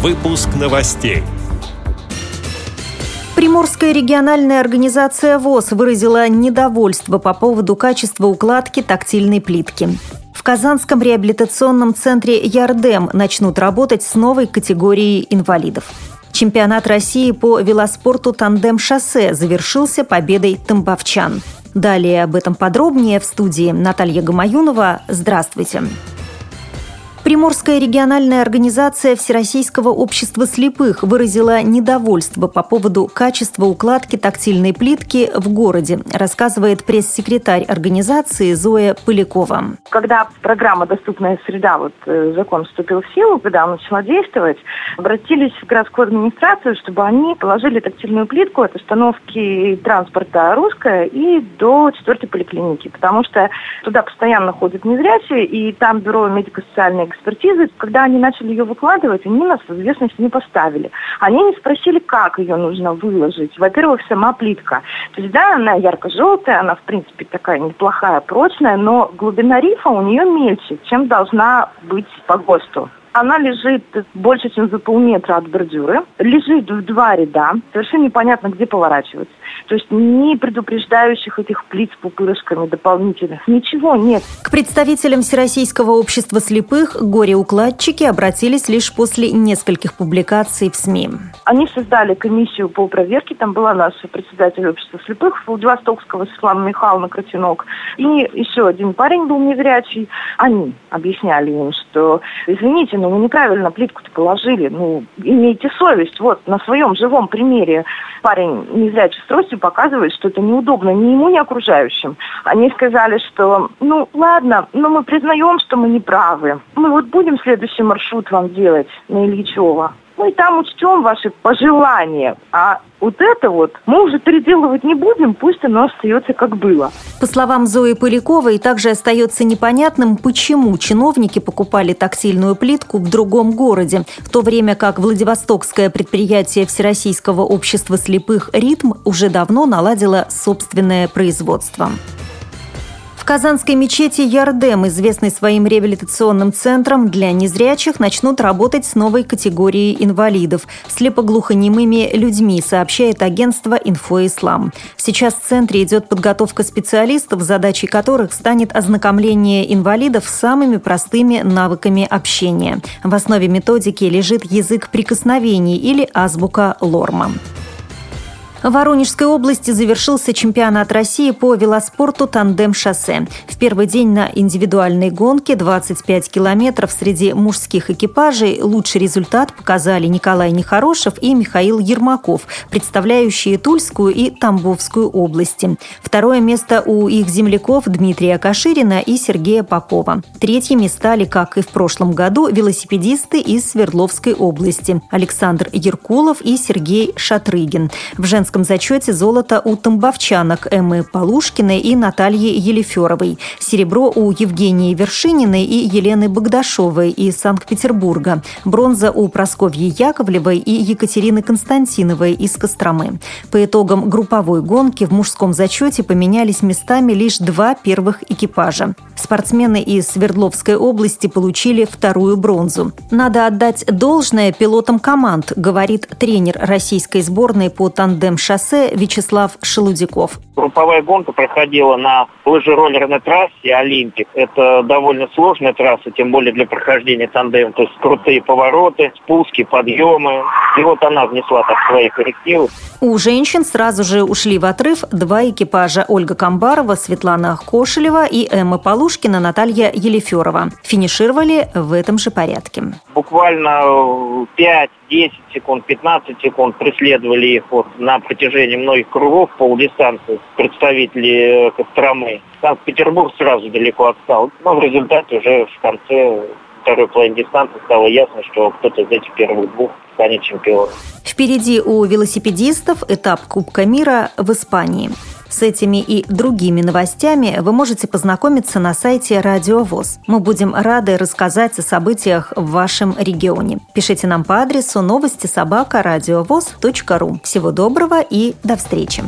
Выпуск новостей. Приморская региональная организация ВОЗ выразила недовольство по поводу качества укладки тактильной плитки. В Казанском реабилитационном центре «Ярдем» начнут работать с новой категорией инвалидов. Чемпионат России по велоспорту «Тандем-шоссе» завершился победой тамбовчан. Далее об этом подробнее в студии Наталья Гамаюнова. Здравствуйте. Здравствуйте. Приморская региональная организация Всероссийского общества слепых выразила недовольство по поводу качества укладки тактильной плитки в городе, рассказывает пресс-секретарь организации Зоя Полякова. Когда программа «Доступная среда», вот э, закон вступил в силу, когда он начала действовать, обратились в городскую администрацию, чтобы они положили тактильную плитку от остановки транспорта «Русская» и до четвертой поликлиники, потому что туда постоянно ходят незрячие, и там бюро медико-социальной экспертизы, когда они начали ее выкладывать, они нас в известность не поставили. Они не спросили, как ее нужно выложить. Во-первых, сама плитка. То есть, да, она ярко-желтая, она, в принципе, такая неплохая, прочная, но глубина рифа у нее меньше, чем должна быть по ГОСТу. Она лежит больше, чем за полметра от бордюры. Лежит в два ряда. Совершенно непонятно, где поворачивать. То есть ни предупреждающих этих плит с пупырышками дополнительных, ничего нет. К представителям Всероссийского общества слепых горе-укладчики обратились лишь после нескольких публикаций в СМИ. Они создали комиссию по проверке. Там была наша председатель общества слепых Владивостокского Светлана Михайловна Кротинок. И еще один парень был незрячий. Они объясняли им, что, извините, но вы неправильно плитку-то положили. Ну, имейте совесть. Вот, на своем живом примере парень незрячий с тростью показывает, что это неудобно ни ему, ни окружающим. Они сказали, что, ну, ладно, но мы признаем, что мы не правы. Мы вот будем следующий маршрут вам делать на Ильичева мы там учтем ваши пожелания. А вот это вот мы уже переделывать не будем, пусть оно остается как было. По словам Зои Поляковой, также остается непонятным, почему чиновники покупали тактильную плитку в другом городе, в то время как Владивостокское предприятие Всероссийского общества слепых «Ритм» уже давно наладило собственное производство. Казанской мечети Ярдем, известной своим реабилитационным центром для незрячих, начнут работать с новой категорией инвалидов – слепоглухонемыми людьми, сообщает агентство «Инфоислам». Сейчас в центре идет подготовка специалистов, задачей которых станет ознакомление инвалидов с самыми простыми навыками общения. В основе методики лежит язык прикосновений или азбука Лорма. В Воронежской области завершился чемпионат России по велоспорту «Тандем-шоссе». В первый день на индивидуальной гонке 25 километров среди мужских экипажей лучший результат показали Николай Нехорошев и Михаил Ермаков, представляющие Тульскую и Тамбовскую области. Второе место у их земляков Дмитрия Каширина и Сергея Попова. Третьими стали, как и в прошлом году, велосипедисты из Свердловской области Александр Еркулов и Сергей Шатрыгин. В женском женском зачете золото у тамбовчанок Эммы Полушкиной и Натальи Елеферовой, серебро у Евгении Вершининой и Елены Богдашовой из Санкт-Петербурга, бронза у Просковьи Яковлевой и Екатерины Константиновой из Костромы. По итогам групповой гонки в мужском зачете поменялись местами лишь два первых экипажа. Спортсмены из Свердловской области получили вторую бронзу. Надо отдать должное пилотам команд, говорит тренер российской сборной по тандем шоссе Вячеслав Шелудяков. Групповая гонка проходила на лыжероллерной трассе «Олимпик». Это довольно сложная трасса, тем более для прохождения тандем. То есть крутые повороты, спуски, подъемы. И вот она внесла так свои коррективы. У женщин сразу же ушли в отрыв два экипажа Ольга Камбарова, Светлана Кошелева и Эмма Полушкина, Наталья Елеферова. Финишировали в этом же порядке. Буквально 5 10 секунд, 15 секунд преследовали их вот на протяжении многих кругов полдистанции представители э, Костромы. Санкт-Петербург сразу далеко отстал. Но в результате уже в конце второй половины дистанции стало ясно, что кто-то из этих первых двух станет чемпионом. Впереди у велосипедистов этап Кубка мира в Испании. С этими и другими новостями вы можете познакомиться на сайте Радио ВОЗ. Мы будем рады рассказать о событиях в вашем регионе. Пишите нам по адресу новости собака ру. Всего доброго и до встречи!